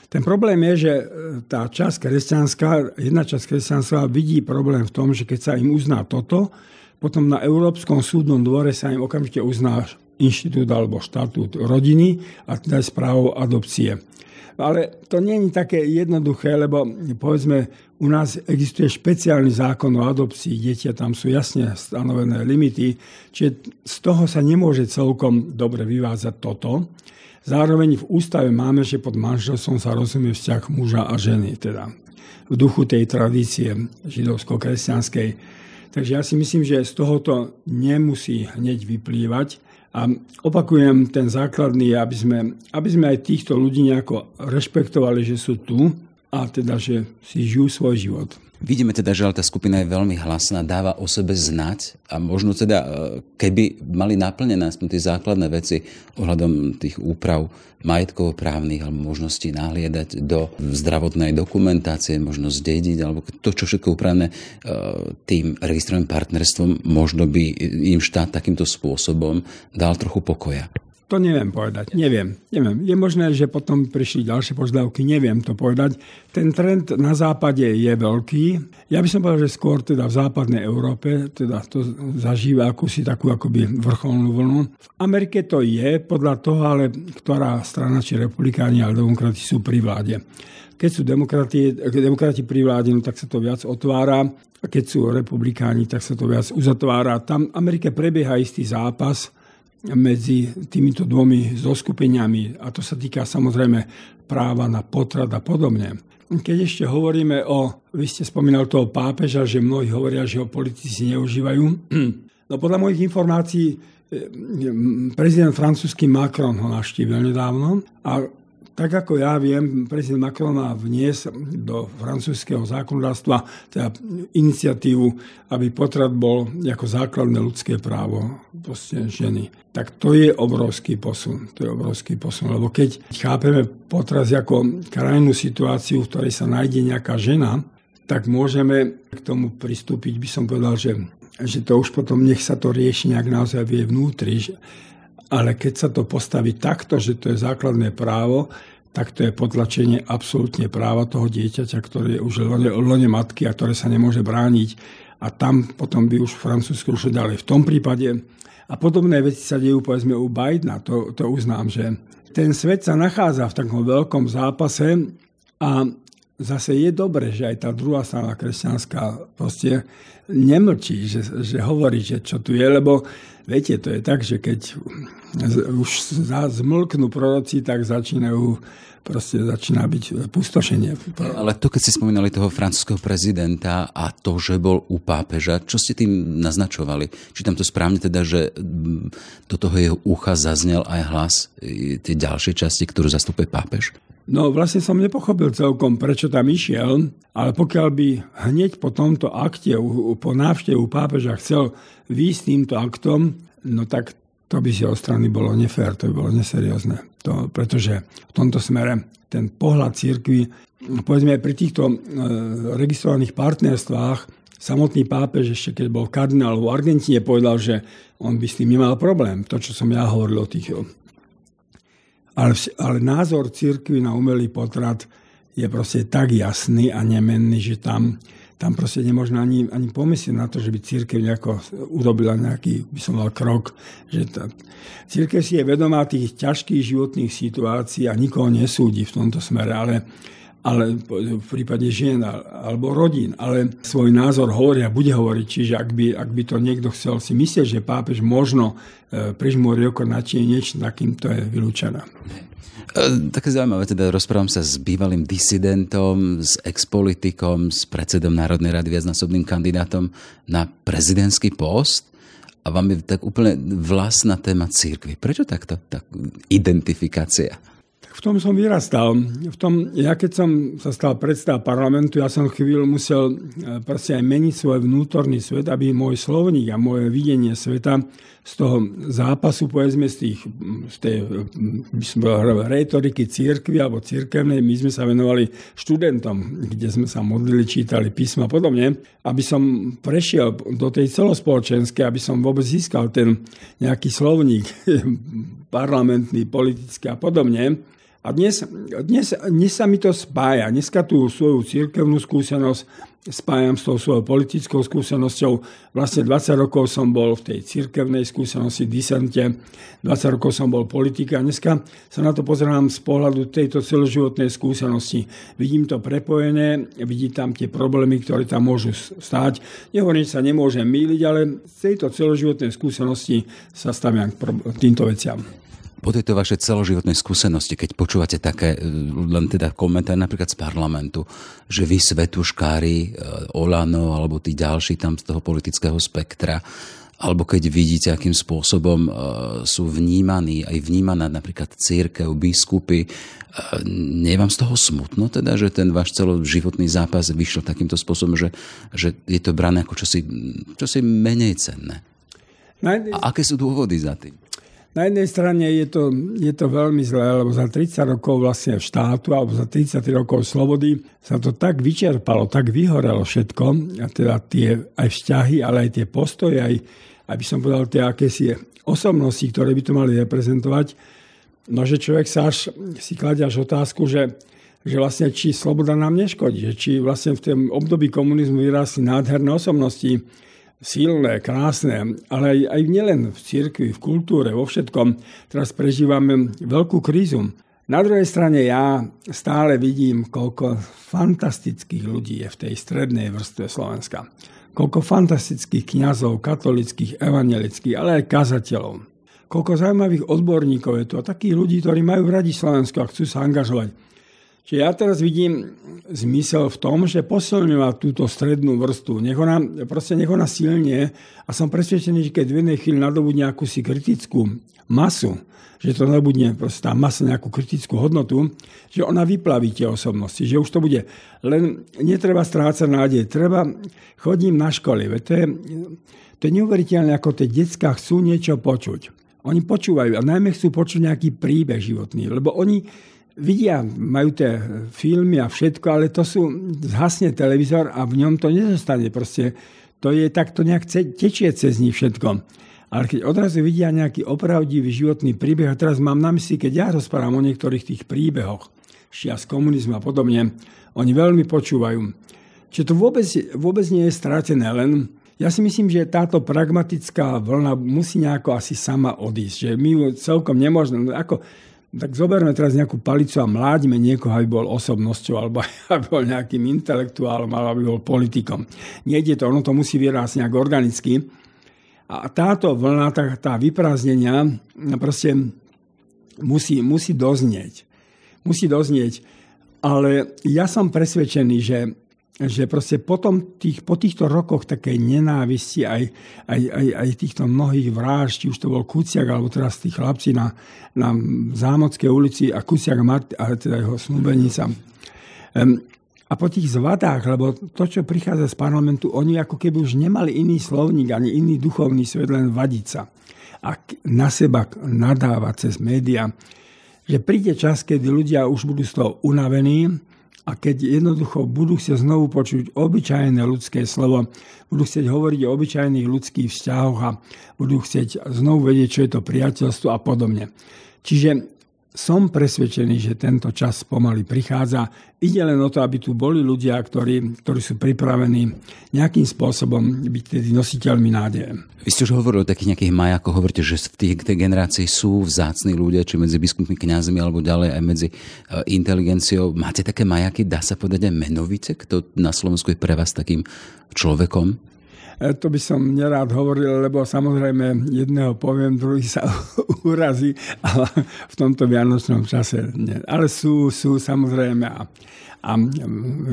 Ten problém je, že e, tá časť kresťanská, jedna časť kresťanská vidí problém v tom, že keď sa im uzná toto, potom na Európskom súdnom dvore sa im okamžite uzná inštitút alebo štatút rodiny a teda správu adopcie. Ale to nie je také jednoduché, lebo povedzme, u nás existuje špeciálny zákon o adopcii dieťa, tam sú jasne stanovené limity, čiže z toho sa nemôže celkom dobre vyvázať toto. Zároveň v ústave máme, že pod manželstvom sa rozumie vzťah muža a ženy, teda v duchu tej tradície židovsko-kresťanskej. Takže ja si myslím, že z tohoto nemusí hneď vyplývať. A opakujem, ten základný aby sme, aby sme aj týchto ľudí nejako rešpektovali, že sú tu a teda, že si žijú svoj život. Vidíme teda, že tá skupina je veľmi hlasná, dáva o sebe znať a možno teda, e, keby mali naplnené aspoň tie základné veci ohľadom tých úprav majetkovo-právnych alebo možností nahliadať do zdravotnej dokumentácie, možno zdediť, alebo to, čo všetko upravené e, tým registrovaným partnerstvom, možno by im štát takýmto spôsobom dal trochu pokoja. To neviem povedať. Neviem. neviem. Je možné, že potom prišli ďalšie požiadavky. Neviem to povedať. Ten trend na západe je veľký. Ja by som povedal, že skôr teda v západnej Európe teda to zažíva akúsi takú akoby vrcholnú vlnu. V Amerike to je podľa toho, ale ktorá strana, či republikáni alebo demokrati sú pri vláde. Keď sú demokrati, demokrati pri vláde, no tak sa to viac otvára. A keď sú republikáni, tak sa to viac uzatvára. Tam v Amerike prebieha istý zápas medzi týmito dvomi zoskupeniami a to sa týka samozrejme práva na potrat a podobne. Keď ešte hovoríme o, vy ste spomínal toho pápeža, že mnohí hovoria, že ho politici neužívajú. No podľa mojich informácií prezident francúzsky Macron ho naštívil nedávno a tak ako ja viem, prezident Macron má vniesť do francúzského zákonodárstva teda iniciatívu, aby potrat bol ako základné ľudské právo proste ženy. Tak to je obrovský posun. To je obrovský posun. Lebo keď chápeme potrat ako krajnú situáciu, v ktorej sa nájde nejaká žena, tak môžeme k tomu pristúpiť, by som povedal, že, že to už potom nech sa to rieši nejak naozaj vie vnútri, ale keď sa to postaví takto, že to je základné právo, tak to je potlačenie absolútne práva toho dieťaťa, ktoré je už v lone matky a ktoré sa nemôže brániť. A tam potom by už Francúzsko už ďalej. V tom prípade a podobné veci sa dejú povedzme u Bidena, to, to uznám, že ten svet sa nachádza v takom veľkom zápase a zase je dobre, že aj tá druhá strana kresťanská proste nemlčí, že, že hovorí, že čo tu je, lebo viete, to je tak, že keď už zmlknú proroci, tak začínajú proste začína byť pustošenie. Ale to, keď ste spomínali toho francúzského prezidenta a to, že bol u pápeža, čo ste tým naznačovali? Či tam to správne teda, že do toho jeho ucha zaznel aj hlas tie ďalšie časti, ktorú zastupuje pápež? No vlastne som nepochopil celkom, prečo tam išiel, ale pokiaľ by hneď po tomto akte, po návštevu pápeža chcel výjsť týmto aktom, no tak to by si od strany bolo nefér, to by bolo neseriózne. To, pretože v tomto smere ten pohľad církvy, povedzme pri týchto e, registrovaných partnerstvách, samotný pápež ešte keď bol kardinál v Argentíne povedal, že on by s tým nemal problém. To, čo som ja hovoril o tých ale, ale názor církvy na umelý potrat je proste tak jasný a nemenný, že tam, tam proste nemôžno ani, ani pomyslieť na to, že by církev nejako urobila nejaký, by som mal krok. Že tá, církev si je vedomá tých ťažkých životných situácií a nikoho nesúdi v tomto smere, ale ale v prípade žien alebo rodín, ale svoj názor hovorí a bude hovoriť. Čiže ak by, ak by to niekto chcel si myslieť, že pápež možno e, prižmúri oko na niečo takým, to je vylúčené. E, také zaujímavé, teda rozprávam sa s bývalým disidentom, s expolitikom, s predsedom Národnej rady, viacnásobným kandidátom na prezidentský post a vám je tak úplne vlastná téma církvy. Prečo takto? Tak identifikácia v tom som vyrastal. V tom, ja keď som sa stal predstav parlamentu, ja som chvíľu musel e, proste aj meniť svoj vnútorný svet, aby môj slovník a moje videnie sveta z toho zápasu, povedzme, z, tých, z tej retoriky církvy alebo církevnej, my sme sa venovali študentom, kde sme sa modlili, čítali písma a podobne, aby som prešiel do tej celospoločenskej, aby som vôbec získal ten nejaký slovník parlamentný, politický a podobne, a dnes, dnes, dnes sa mi to spája. Dneska tú svoju církevnú skúsenosť spájam s tou svojou politickou skúsenosťou. Vlastne 20 rokov som bol v tej církevnej skúsenosti, disente, 20 rokov som bol politika. Dneska sa na to pozerám z pohľadu tejto celoživotnej skúsenosti. Vidím to prepojené, vidím tam tie problémy, ktoré tam môžu stáť. Nehovorím, že sa nemôžem míliť, ale z tejto celoživotnej skúsenosti sa staviam k týmto veciam po tejto vašej celoživotnej skúsenosti, keď počúvate také, e, len teda komentár napríklad z parlamentu, že vy svetuškári, e, Olano alebo tí ďalší tam z toho politického spektra, alebo keď vidíte, akým spôsobom e, sú vnímaní, aj vnímaná napríklad církev, biskupy, nie je vám z toho smutno teda, že ten váš celoživotný zápas vyšiel takýmto spôsobom, že, že je to brané ako čosi, čosi menej cenné? A aké sú dôvody za tým? Na jednej strane je to, je to veľmi zlé, lebo za 30 rokov vlastne štátu alebo za 33 rokov slobody sa to tak vyčerpalo, tak vyhorelo všetko, a teda tie aj vzťahy, ale aj tie postoje, aj, aby som povedal, tie akési osobnosti, ktoré by to mali reprezentovať, no že človek sa až si kladie až otázku, že že vlastne či sloboda nám neškodí, že či vlastne v tom období komunizmu vyrásli nádherné osobnosti, silné, krásne, ale aj, aj nielen v cirkvi, v kultúre, vo všetkom. Teraz prežívame veľkú krízu. Na druhej strane ja stále vidím, koľko fantastických ľudí je v tej strednej vrstve Slovenska. Koľko fantastických kňazov, katolických, evangelických, ale aj kazateľov. koľko zaujímavých odborníkov je tu a takých ľudí, ktorí majú radi Slovensko a chcú sa angažovať. Čiže ja teraz vidím zmysel v tom, že posilňovať túto strednú vrstvu. Nech ona, proste nech ona silne a som presvedčený, že keď v jednej chvíli nadobudne akúsi kritickú masu, že to nadobudne proste tá masa nejakú kritickú hodnotu, že ona vyplaví tie osobnosti, že už to bude. Len netreba strácať nádej, treba, chodím na školy, to je, to je neuveriteľné, ako tie detská chcú niečo počuť. Oni počúvajú a najmä chcú počuť nejaký príbeh životný, lebo oni vidia, majú tie filmy a všetko, ale to sú, zhasne televízor a v ňom to nezostane. Proste to je takto nejak tečie cez nich všetko. Ale keď odrazu vidia nejaký opravdivý životný príbeh, a teraz mám na mysli, keď ja rozprávam o niektorých tých príbehoch, šia z komunizmu a podobne, oni veľmi počúvajú. Čiže to vôbec, vôbec nie je stratené, len ja si myslím, že táto pragmatická vlna musí nejako asi sama odísť. Že my celkom nemôžeme, ako tak zoberme teraz nejakú palicu a mládime niekoho, aby bol osobnosťou, alebo aby bol nejakým intelektuálom, alebo aby bol politikom. Nejde to, ono to musí vyrásť nejak organicky. A táto vlna, tá, tá vyprázdnenia proste musí, musí doznieť. Musí doznieť. Ale ja som presvedčený, že že proste potom tých, po týchto rokoch takej nenávisti aj, aj, aj, aj týchto mnohých vražd, či už to bol Kuciak, alebo teraz tí chlapci na, na Zámodskej ulici a Kuciak Mart, a teda jeho snúbenica. A po tých zvadách, lebo to, čo prichádza z parlamentu, oni ako keby už nemali iný slovník, ani iný duchovný svet, len vadiť. A na seba nadávať cez média, že príde čas, kedy ľudia už budú z toho unavení a keď jednoducho budú chcieť znovu počuť obyčajné ľudské slovo, budú chcieť hovoriť o obyčajných ľudských vzťahoch a budú chcieť znovu vedieť, čo je to priateľstvo a podobne. Čiže som presvedčený, že tento čas pomaly prichádza. Ide len o to, aby tu boli ľudia, ktorí, ktorí sú pripravení nejakým spôsobom byť tedy nositeľmi nádeje. Vy ste už hovorili o takých nejakých majakoch, hovoríte, že v tých, tej generácii sú vzácni ľudia, či medzi biskupmi, kňazmi, alebo ďalej aj medzi uh, inteligenciou. Máte také majaky, dá sa povedať aj menovite, kto na Slovensku je pre vás takým človekom? E, to by som nerád hovoril, lebo samozrejme jedného poviem, druhý sa urazí, ale v tomto vianočnom čase nie. Ale sú, sú samozrejme a, a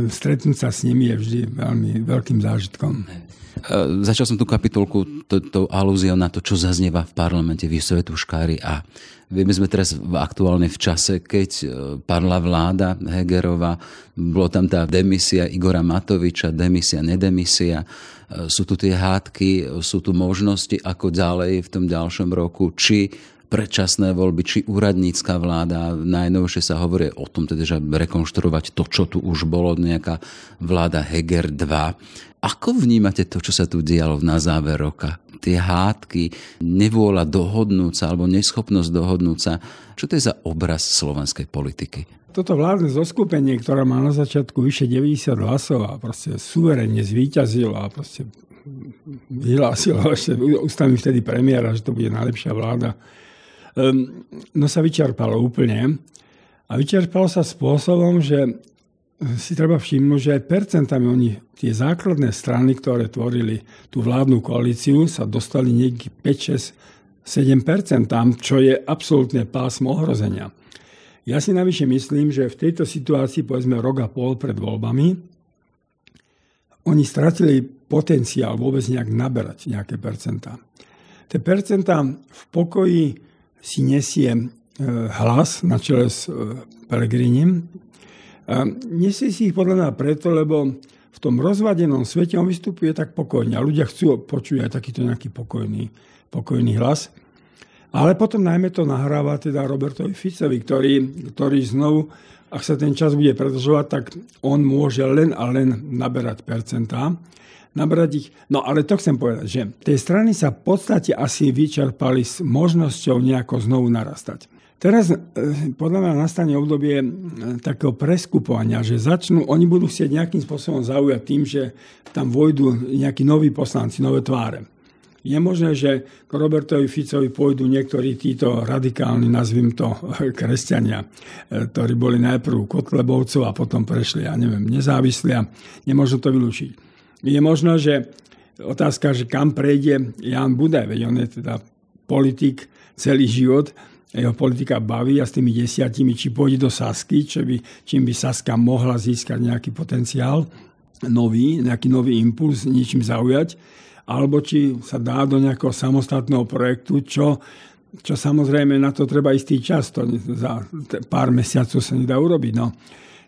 stretnúť sa s nimi je vždy veľmi veľkým zážitkom. E, začal som tú kapitolku tou alúziou na to, čo zaznieva v parlamente v Svetuškári a Vieme sme teraz aktuálne v čase, keď e, padla vláda Hegerova, bolo tam tá demisia Igora Matoviča, demisia, nedemisia. E, sú tu tie hádky, sú tu možnosti, ako ďalej v tom ďalšom roku, či predčasné voľby, či úradnícka vláda. Najnovšie sa hovorí o tom, teda, že rekonštruovať to, čo tu už bolo, nejaká vláda Heger 2. Ako vnímate to, čo sa tu dialo na záver roka? tie hádky, nevôľa dohodnúť sa alebo neschopnosť dohodnúť sa. Čo to je za obraz slovenskej politiky? Toto vládne zoskupenie, ktoré má na začiatku vyše 90 hlasov a proste suverene zvíťazilo a proste vyhlásilo ešte ústavy vtedy premiéra, že to bude najlepšia vláda. Um, no sa vyčerpalo úplne. A vyčerpalo sa spôsobom, že si treba všimnúť, že aj percentami oni, tie základné strany, ktoré tvorili tú vládnu koalíciu, sa dostali niekde 5, 6, 7 tam, čo je absolútne pásmo ohrozenia. Ja si navyše myslím, že v tejto situácii, povedzme rok a pol pred voľbami, oni stratili potenciál vôbec nejak naberať nejaké percentá. Tie percentá v pokoji si nesie e, hlas na čele s e, Pelegrinim, a nesie si ich podľa mňa preto, lebo v tom rozvadenom svete on vystupuje tak pokojne a ľudia chcú počuť aj takýto nejaký pokojný, pokojný hlas. Ale potom najmä to nahráva teda Robertovi Ficovi, ktorý, ktorý znovu, ak sa ten čas bude predlžovať, tak on môže len a len naberať percentá. Naberať ich. No ale to chcem povedať, že tie strany sa v podstate asi vyčerpali s možnosťou nejako znovu narastať. Teraz e, podľa mňa nastane obdobie e, takého preskupovania, že začnú, oni budú chcieť nejakým spôsobom zaujať tým, že tam vojdu nejakí noví poslanci, nové tváre. Je možné, že k Robertovi Ficovi pôjdu niektorí títo radikálni, nazvím to, kresťania, e, ktorí boli najprv Kotlebovcov a potom prešli, ja neviem, nezávislí a nemôžno to vylúčiť. Je možno, že otázka, že kam prejde Jan Budaj, veď on je teda politik celý život, jeho politika baví a s tými desiatimi, či pôjde do Sasky, čo by, čím by Saska mohla získať nejaký potenciál nový, nejaký nový impuls, niečím zaujať, alebo či sa dá do nejakého samostatného projektu, čo, čo samozrejme na to treba istý čas, to za pár mesiacov sa nedá urobiť. No.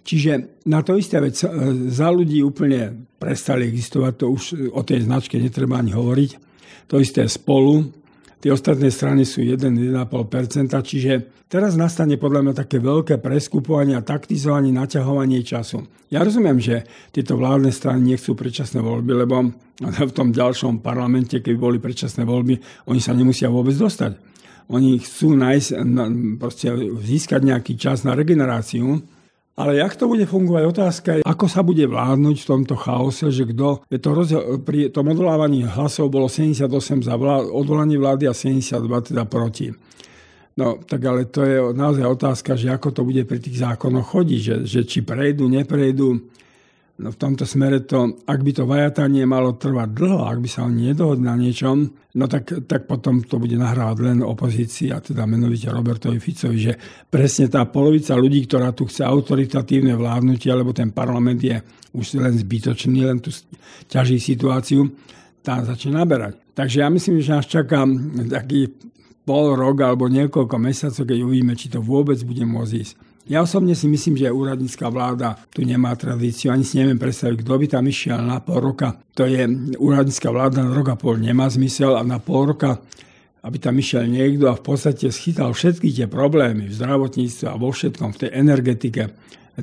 Čiže na to isté vec, e, za ľudí úplne prestali existovať, to už o tej značke netreba ani hovoriť. To isté spolu, Tie ostatné strany sú 1-1,5%, čiže teraz nastane podľa mňa také veľké preskupovanie a taktizovanie, naťahovanie času. Ja rozumiem, že tieto vládne strany nechcú predčasné voľby, lebo v tom ďalšom parlamente, keď boli predčasné voľby, oni sa nemusia vôbec dostať. Oni chcú nájsť, proste získať nejaký čas na regeneráciu, ale jak to bude fungovať? Otázka je, ako sa bude vládnuť v tomto chaose, že kto... Je to rozdiel, pri tom odvolávaní hlasov bolo 78 za vlád, odvolanie vlády a 72 teda proti. No, tak ale to je naozaj otázka, že ako to bude pri tých zákonoch chodiť, že, že či prejdú, neprejdú. No v tomto smere to, ak by to vajatanie malo trvať dlho, ak by sa oni nedohodli na niečom, no tak, tak potom to bude nahrávať len opozícia, teda menovite Robertovi Ficovi, že presne tá polovica ľudí, ktorá tu chce autoritatívne vládnutie, alebo ten parlament je už len zbytočný, len tu ťaží situáciu, tá začne naberať. Takže ja myslím, že nás čaká taký pol rok alebo niekoľko mesiacov, keď uvidíme, či to vôbec bude môcť ísť. Ja osobne si myslím, že úradnícká vláda tu nemá tradíciu, ani si neviem predstaviť, kto by tam išiel na pol roka. To je úradnícka vláda na rok a pol nemá zmysel a na pol roka aby tam išiel niekto a v podstate schytal všetky tie problémy v zdravotníctve a vo všetkom, v tej energetike,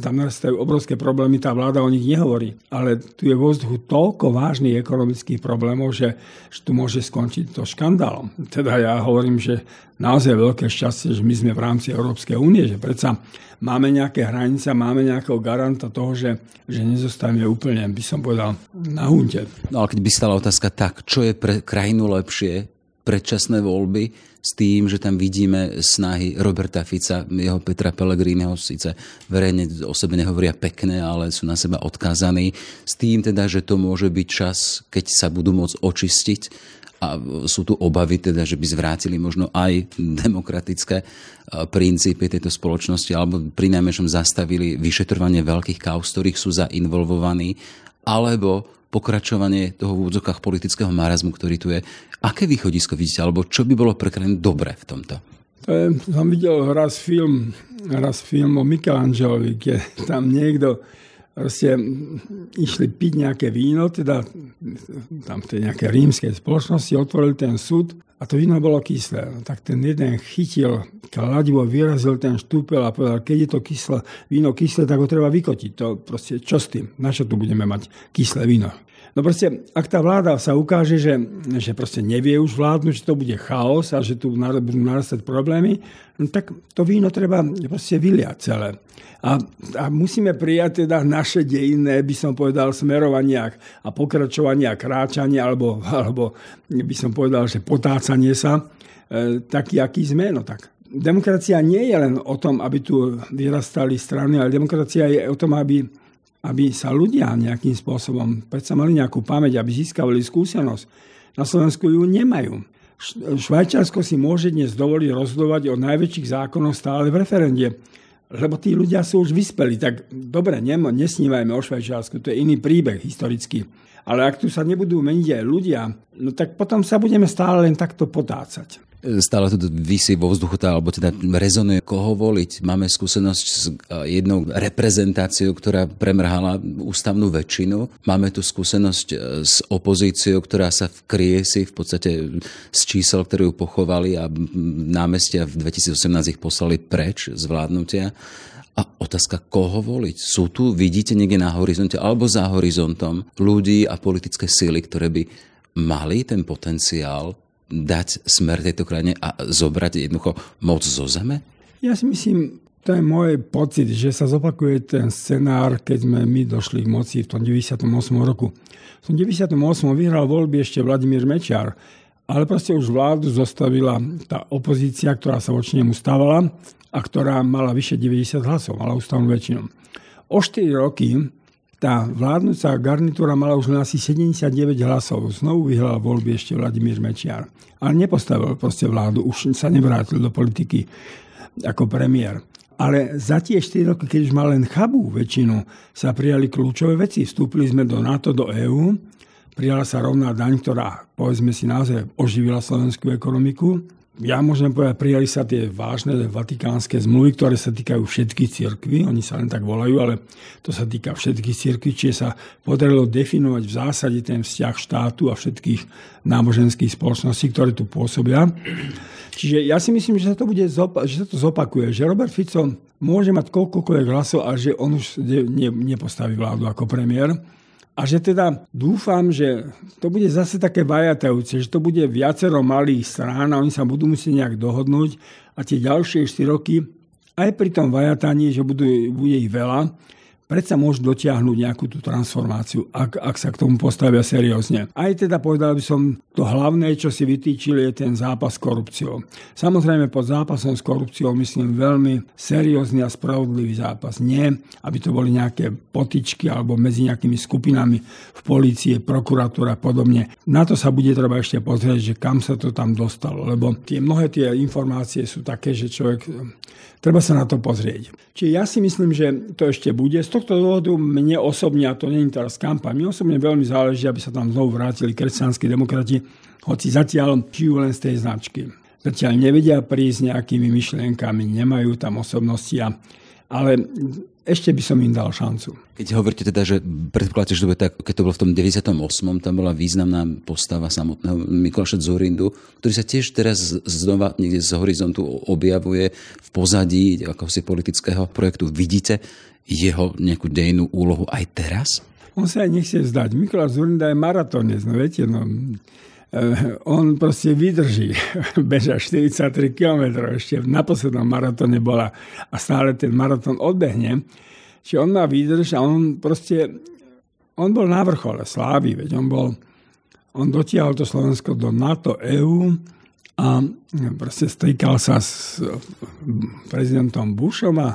tam narastajú obrovské problémy, tá vláda o nich nehovorí. Ale tu je vo vzduchu toľko vážnych ekonomických problémov, že, že tu môže skončiť to škandálom. Teda ja hovorím, že naozaj veľké šťastie, že my sme v rámci Európskej únie, že predsa máme nejaké hranice, máme nejakého garanta toho, že, že nezostaneme úplne, by som povedal, na hunte. No ale keď by stala otázka tak, čo je pre krajinu lepšie, predčasné voľby, s tým, že tam vidíme snahy Roberta Fica, jeho Petra Pellegriniho, síce verejne o sebe nehovoria pekné, ale sú na seba odkázaní, s tým teda, že to môže byť čas, keď sa budú môcť očistiť a sú tu obavy teda, že by zvrátili možno aj demokratické e, princípy tejto spoločnosti alebo pri najmenšom zastavili vyšetrovanie veľkých kauz, ktorých sú zainvolvovaní, alebo pokračovanie toho v úvodzokách politického marazmu, ktorý tu je. Aké východisko vidíte, alebo čo by bolo pre krajinu dobré v tomto? To je, som videl raz film, raz film o Michelangelovi, kde tam niekto proste išli piť nejaké víno, teda tam v tej nejakej rímskej spoločnosti, otvoril ten súd a to víno bolo kyslé. No, tak ten jeden chytil kladivo, vyrazil ten štúpel a povedal, keď je to kyslé, víno kyslé, tak ho treba vykotiť. To proste, čo s tým? Na čo tu budeme mať kyslé víno? No proste, ak tá vláda sa ukáže, že, že proste nevie už vládnuť, že to bude chaos a že tu budú narastať problémy, no tak to víno treba proste vyliať celé. A, a musíme prijať teda naše dejinné, by som povedal, smerovania a pokračovania, kráčania, alebo, alebo by som povedal, že potácanie sa, e, taký, aký sme, no tak demokracia nie je len o tom, aby tu vyrastali strany, ale demokracia je o tom, aby aby sa ľudia nejakým spôsobom predsa mali nejakú pamäť, aby získavali skúsenosť. Na Slovensku ju nemajú. Švajčiarsko si môže dnes dovoliť rozhodovať o najväčších zákonoch stále v referende, lebo tí ľudia sú už vyspeli. Tak dobre, nesnívajme o Švajčiarsku, to je iný príbeh historický. Ale ak tu sa nebudú meniť aj ľudia, no tak potom sa budeme stále len takto potácať stále tu vysí vo vzduchu, tá, alebo teda rezonuje, koho voliť. Máme skúsenosť s jednou reprezentáciou, ktorá premrhala ústavnú väčšinu. Máme tu skúsenosť e, s opozíciou, ktorá sa vkrie si v podstate z čísel, ktoré pochovali a námestia v 2018 ich poslali preč z vládnutia. A otázka, koho voliť? Sú tu, vidíte niekde na horizonte alebo za horizontom ľudí a politické síly, ktoré by mali ten potenciál dať smer tejto krajine a zobrať jednoducho moc zo zeme? Ja si myslím, to je môj pocit, že sa zopakuje ten scenár, keď sme my došli k moci v tom 98. roku. V tom 98. vyhral voľby ešte Vladimír Mečiar, ale proste už vládu zostavila tá opozícia, ktorá sa voči nemu stávala a ktorá mala vyše 90 hlasov, mala ústavnú väčšinu. O 4 roky tá vládnúca garnitúra mala už len asi 79 hlasov. Znovu vyhral voľby ešte Vladimír Mečiar. Ale nepostavil proste vládu, už sa nevrátil do politiky ako premiér. Ale za tie 4 roky, keď už mal len chabú väčšinu, sa prijali kľúčové veci. Vstúpili sme do NATO, do EÚ, prijala sa rovná daň, ktorá, povedzme si, naozaj oživila slovenskú ekonomiku ja môžem povedať, prijali sa tie vážne vatikánske zmluvy, ktoré sa týkajú všetkých cirkví, oni sa len tak volajú, ale to sa týka všetkých cirkví, čiže sa podarilo definovať v zásade ten vzťah štátu a všetkých náboženských spoločností, ktoré tu pôsobia. Čiže ja si myslím, že sa to, bude zopa- že sa to zopakuje, že Robert Fico môže mať koľkokoľvek hlasov a že on už ne- nepostaví vládu ako premiér. A že teda dúfam, že to bude zase také vajatajúce, že to bude viacero malých strán a oni sa budú musieť nejak dohodnúť a tie ďalšie 4 roky aj pri tom vajataní, že budú, bude ich veľa, predsa môžu dotiahnuť nejakú tú transformáciu, ak, ak sa k tomu postavia seriózne. Aj teda povedal by som, to hlavné, čo si vytýčili, je ten zápas s korupciou. Samozrejme pod zápasom s korupciou myslím veľmi seriózny a spravodlivý zápas. Nie, aby to boli nejaké potičky alebo medzi nejakými skupinami v polície, prokuratúra a podobne. Na to sa bude treba ešte pozrieť, že kam sa to tam dostalo, lebo tie mnohé tie informácie sú také, že človek Treba sa na to pozrieť. Čiže ja si myslím, že to ešte bude. Z tohto dôvodu mne osobne, a to je teraz kampaň, mne osobne veľmi záleží, aby sa tam znovu vrátili kresťanskí demokrati, hoci zatiaľ žijú len z tej značky. Zatiaľ nevedia prísť nejakými myšlienkami, nemajú tam osobnosti a ale ešte by som im dal šancu. Keď hovoríte teda, že predpokladáte, že to bude tak, keď to bolo v tom 98. tam bola významná postava samotného Mikuláša Zorindu, ktorý sa tiež teraz znova niekde z horizontu objavuje v pozadí akosi politického projektu. Vidíte jeho nejakú dejnú úlohu aj teraz? On sa aj nechce zdať. Mikuláš Zorinda je maratónec, no viete, no, on proste vydrží, beža 43 km, ešte na poslednom maratóne bola a stále ten maratón odbehne. Čiže on má výdrž a on proste, on bol na vrchole slávy, veď on bol, on dotiahol to Slovensko do NATO, EU a proste strikal sa s prezidentom Bushom a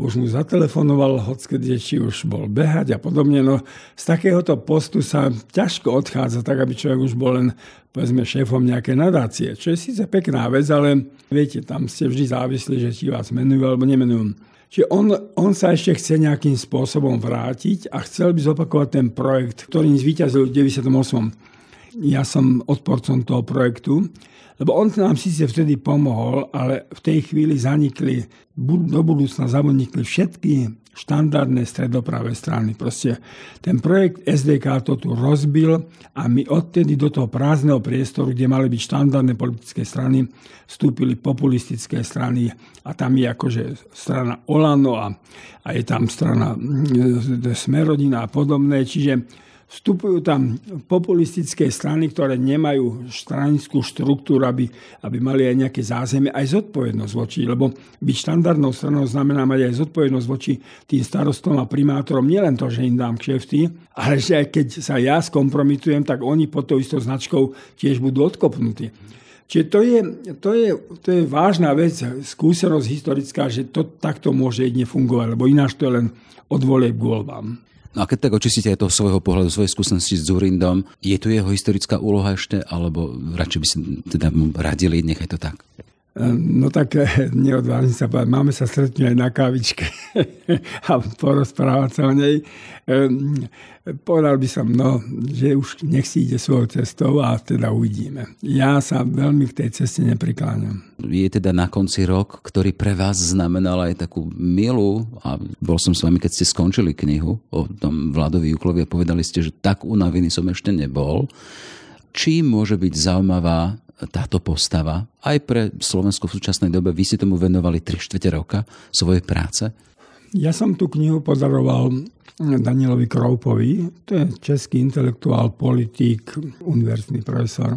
už mu zatelefonoval, hockedy, či už bol behať a podobne. No, z takéhoto postu sa ťažko odchádza, tak aby človek už bol len povedzme šéfom nejaké nadácie, čo je síce pekná vec, ale viete, tam ste vždy závislí, že či vás menujú alebo nemenujú. Čiže on, on sa ešte chce nejakým spôsobom vrátiť a chcel by zopakovať ten projekt, ktorý zvíťazil v 98. Ja som odporcom toho projektu lebo on nám síce vtedy pomohol, ale v tej chvíli zanikli, do budúcna zanikli všetky štandardné stredopravé strany. Proste ten projekt SDK to tu rozbil a my odtedy do toho prázdneho priestoru, kde mali byť štandardné politické strany, vstúpili populistické strany a tam je akože strana Olano a, a je tam strana mm, Smerodina a podobné. Čiže vstupujú tam populistické strany, ktoré nemajú stranickú štruktúru, aby, aby mali aj nejaké zázemie, aj zodpovednosť voči, lebo byť štandardnou stranou znamená mať aj zodpovednosť voči tým starostom a primátorom, nielen to, že im dám kšefty, ale že aj keď sa ja skompromitujem, tak oni pod tou istou značkou tiež budú odkopnutí. Čiže to je, to, je, to je vážna vec, skúsenosť historická, že to takto môže jedne fungovať, lebo ináč to je len od k voľbám. No a keď tak očistíte aj toho svojho pohľadu, svojej skúsenosti s Zurindom, je tu jeho historická úloha ešte, alebo radšej by si teda radili, nechaj to tak? No tak eh, neodvážim sa povedať, máme sa stretnúť aj na kávičke a porozprávať sa o nej. Ehm, povedal by som, no, že už nech si ide svojou cestou a teda uvidíme. Ja sa veľmi k tej ceste neprikláňam. Je teda na konci rok, ktorý pre vás znamenal aj takú milú, a bol som s vami, keď ste skončili knihu o tom Vladovi Juklovi a povedali ste, že tak unavený som ešte nebol. Čím môže byť zaujímavá táto postava aj pre Slovensko v súčasnej dobe. Vy si tomu venovali 3 čtvrte roka svojej práce. Ja som tú knihu podaroval Danielovi Kroupovi, to je český intelektuál, politik, univerzitný profesor.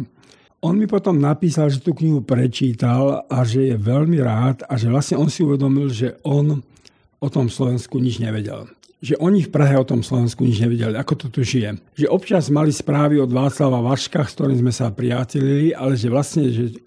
On mi potom napísal, že tú knihu prečítal a že je veľmi rád a že vlastne on si uvedomil, že on o tom Slovensku nič nevedel že oni v Prahe o tom Slovensku nič nevedeli, ako to tu žije. Že občas mali správy od Václava Vaška, s ktorým sme sa priatelili, ale že vlastne, že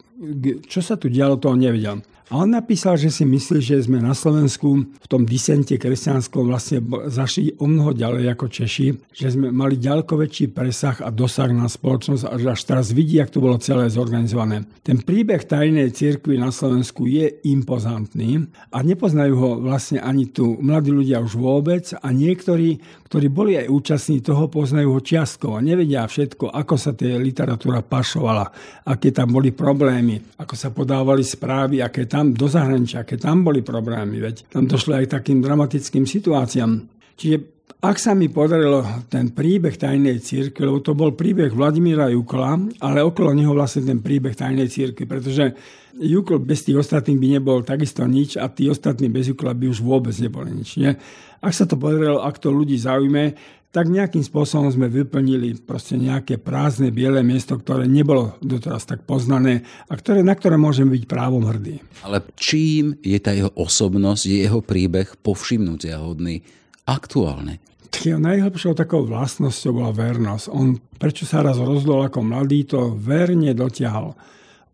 čo sa tu dialo, to on nevedel. A on napísal, že si myslí, že sme na Slovensku v tom disente kresťanskom vlastne zašli o mnoho ďalej ako Češi, že sme mali ďaleko väčší presah a dosah na spoločnosť a že až teraz vidí, jak to bolo celé zorganizované. Ten príbeh tajnej cirkvi na Slovensku je impozantný a nepoznajú ho vlastne ani tu mladí ľudia už vôbec a niektorí, ktorí boli aj účastní toho, poznajú ho čiastkovo. Nevedia všetko, ako sa tie literatúra pašovala, aké tam boli problémy, ako sa podávali správy, aké tam tam do zahraničia, keď tam boli problémy, veď tam došlo aj takým dramatickým situáciám. Čiže ak sa mi podarilo ten príbeh tajnej církvy, lebo to bol príbeh Vladimíra Jukla, ale okolo neho vlastne ten príbeh tajnej církvy, pretože Jukl bez tých ostatných by nebol takisto nič a tí ostatní bez Jukla by už vôbec neboli nič. Nie? Ak sa to podarilo, ak to ľudí zaujme, tak nejakým spôsobom sme vyplnili proste nejaké prázdne biele miesto, ktoré nebolo doteraz tak poznané a ktoré, na ktoré môžeme byť právom hrdí. Ale čím je tá jeho osobnosť, je jeho príbeh povšimnutia hodný aktuálne? jeho najhlbšou takou vlastnosťou bola vernosť. On, prečo sa raz rozdol ako mladý, to verne dotiahol.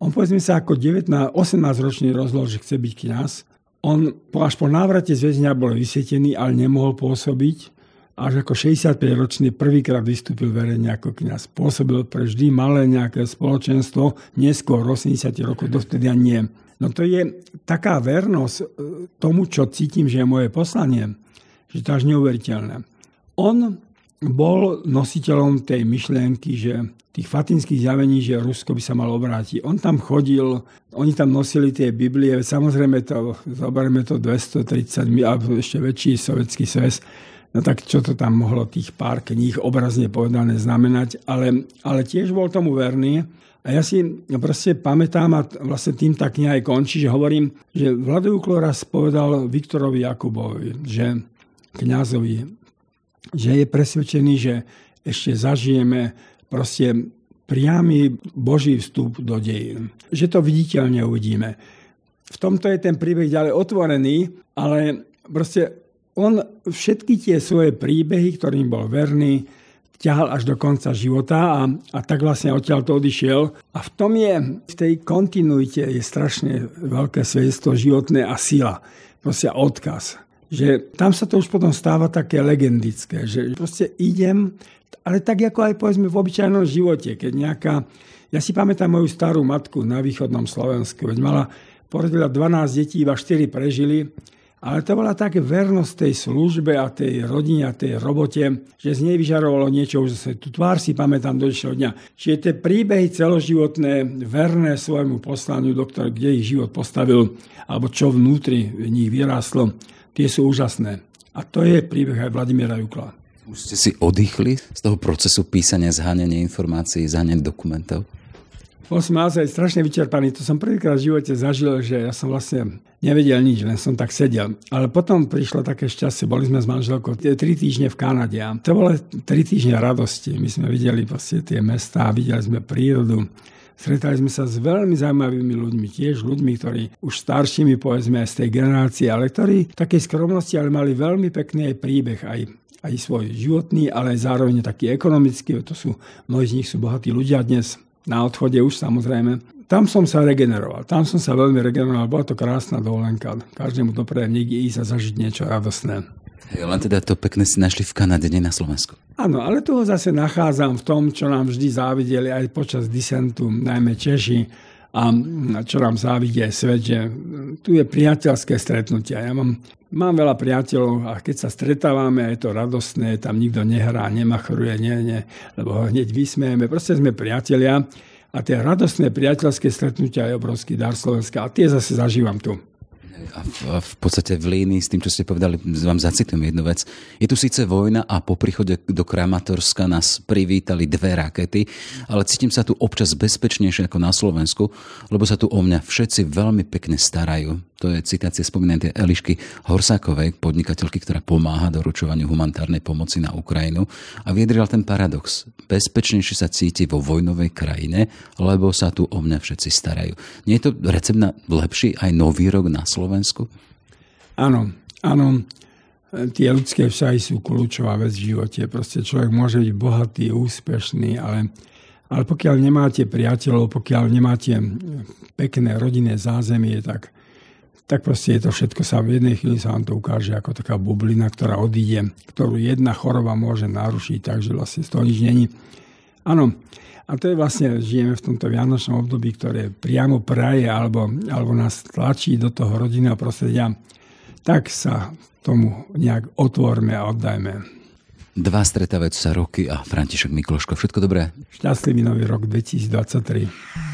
On povedzme sa ako 19, 18 ročný rozhodol, že chce byť kňaz. On až po návrate z väzňa bol vysvetený, ale nemohol pôsobiť až ako 65-ročný prvýkrát vystúpil verejne ako kniaz. Pôsobil pre vždy malé nejaké spoločenstvo, neskôr 80 rokov, dovtedy ani nie. No to je taká vernosť e, tomu, čo cítim, že je moje poslanie, že to až neuveriteľné. On bol nositeľom tej myšlienky, že tých fatinských zjavení, že Rusko by sa malo obrátiť. On tam chodil, oni tam nosili tie Biblie, samozrejme to, zoberieme to 230, alebo ešte väčší sovietský sves, No tak čo to tam mohlo tých pár kníh obrazne povedané znamenať, ale, ale tiež bol tomu verný. A ja si proste pamätám a vlastne tým tá kniha aj končí, že hovorím, že Vlado raz povedal Viktorovi Jakubovi, že kňazovi, že je presvedčený, že ešte zažijeme proste priamy Boží vstup do dejín. Že to viditeľne uvidíme. V tomto je ten príbeh ďalej otvorený, ale proste on všetky tie svoje príbehy, ktorým bol verný, ťahal až do konca života a, a tak vlastne odtiaľ to odišiel. A v tom je, v tej kontinuite je strašne veľké svedectvo životné a sila. Proste odkaz. Že tam sa to už potom stáva také legendické, že proste idem, ale tak ako aj povedzme v obyčajnom živote, keď nejaká... Ja si pamätám moju starú matku na východnom Slovensku, veď mala, porodila 12 detí, iba 4 prežili ale to bola také vernosť tej službe a tej rodine a tej robote, že z nej vyžarovalo niečo už zase. Tu tvár si pamätám do dnešného dňa. Čiže tie príbehy celoživotné, verné svojmu poslaniu, doktor, kde ich život postavil, alebo čo vnútri v nich vyrástlo, tie sú úžasné. A to je príbeh aj Vladimíra Jukla. Už ste si oddychli z toho procesu písania, zháňania informácií, zháňania dokumentov? Bol som naozaj strašne vyčerpaný. To som prvýkrát v živote zažil, že ja som vlastne nevedel nič, len som tak sedel. Ale potom prišlo také šťastie. Boli sme s manželkou tri týždne v Kanade a to bolo tri týždne radosti. My sme videli vlastne tie mestá, videli sme prírodu. Stretali sme sa s veľmi zaujímavými ľuďmi, tiež ľuďmi, ktorí už staršími, povedzme, z tej generácie, ale ktorí v takej skromnosti, ale mali veľmi pekný aj príbeh, aj aj svoj životný, ale zároveň taký ekonomický. To sú, mnohí z nich sú bohatí ľudia dnes na odchode už samozrejme. Tam som sa regeneroval, tam som sa veľmi regeneroval, bola to krásna dovolenka. Každému doprejem niekde ísť a zažiť niečo radosné. Hej, len teda to pekné si našli v Kanade, nie na Slovensku. Áno, ale toho zase nachádzam v tom, čo nám vždy závideli aj počas disentu, najmä Češi, a čo nám závidie svet, že tu je priateľské stretnutia. Ja mám, mám veľa priateľov a keď sa stretávame, je to radostné, tam nikto nehrá, nemachruje, nie, nie, lebo hneď vysmejeme. Proste sme priatelia a tie radostné priateľské stretnutia je obrovský dar Slovenska a tie zase zažívam tu a v, v podstate v línii s tým, čo ste povedali, vám zacitujem jednu vec. Je tu síce vojna a po príchode do Kramatorska nás privítali dve rakety, ale cítim sa tu občas bezpečnejšie ako na Slovensku, lebo sa tu o mňa všetci veľmi pekne starajú. To je citácia spomínanej Elišky Horsákovej, podnikateľky, ktorá pomáha doručovaniu humanitárnej pomoci na Ukrajinu a vyjadrila ten paradox. Bezpečnejšie sa cíti vo vojnovej krajine, lebo sa tu o mňa všetci starajú. Nie je to recept na lepší aj nový rok na Slovensku? Áno, áno. Tie ľudské vzťahy sú kľúčová vec v živote. Proste človek môže byť bohatý, úspešný, ale ale pokiaľ nemáte priateľov, pokiaľ nemáte pekné rodinné zázemie, tak tak proste je to všetko sa v jednej chvíli sa vám to ukáže ako taká bublina, ktorá odíde, ktorú jedna choroba môže narušiť, takže vlastne z toho nič není. Áno, a to je vlastne, žijeme v tomto vianočnom období, ktoré priamo praje alebo, alebo nás tlačí do toho rodinného prostredia, tak sa tomu nejak otvorme a oddajme. Dva stretávajúce sa roky a František Mikloško. Všetko dobré? Šťastlivý nový rok 2023.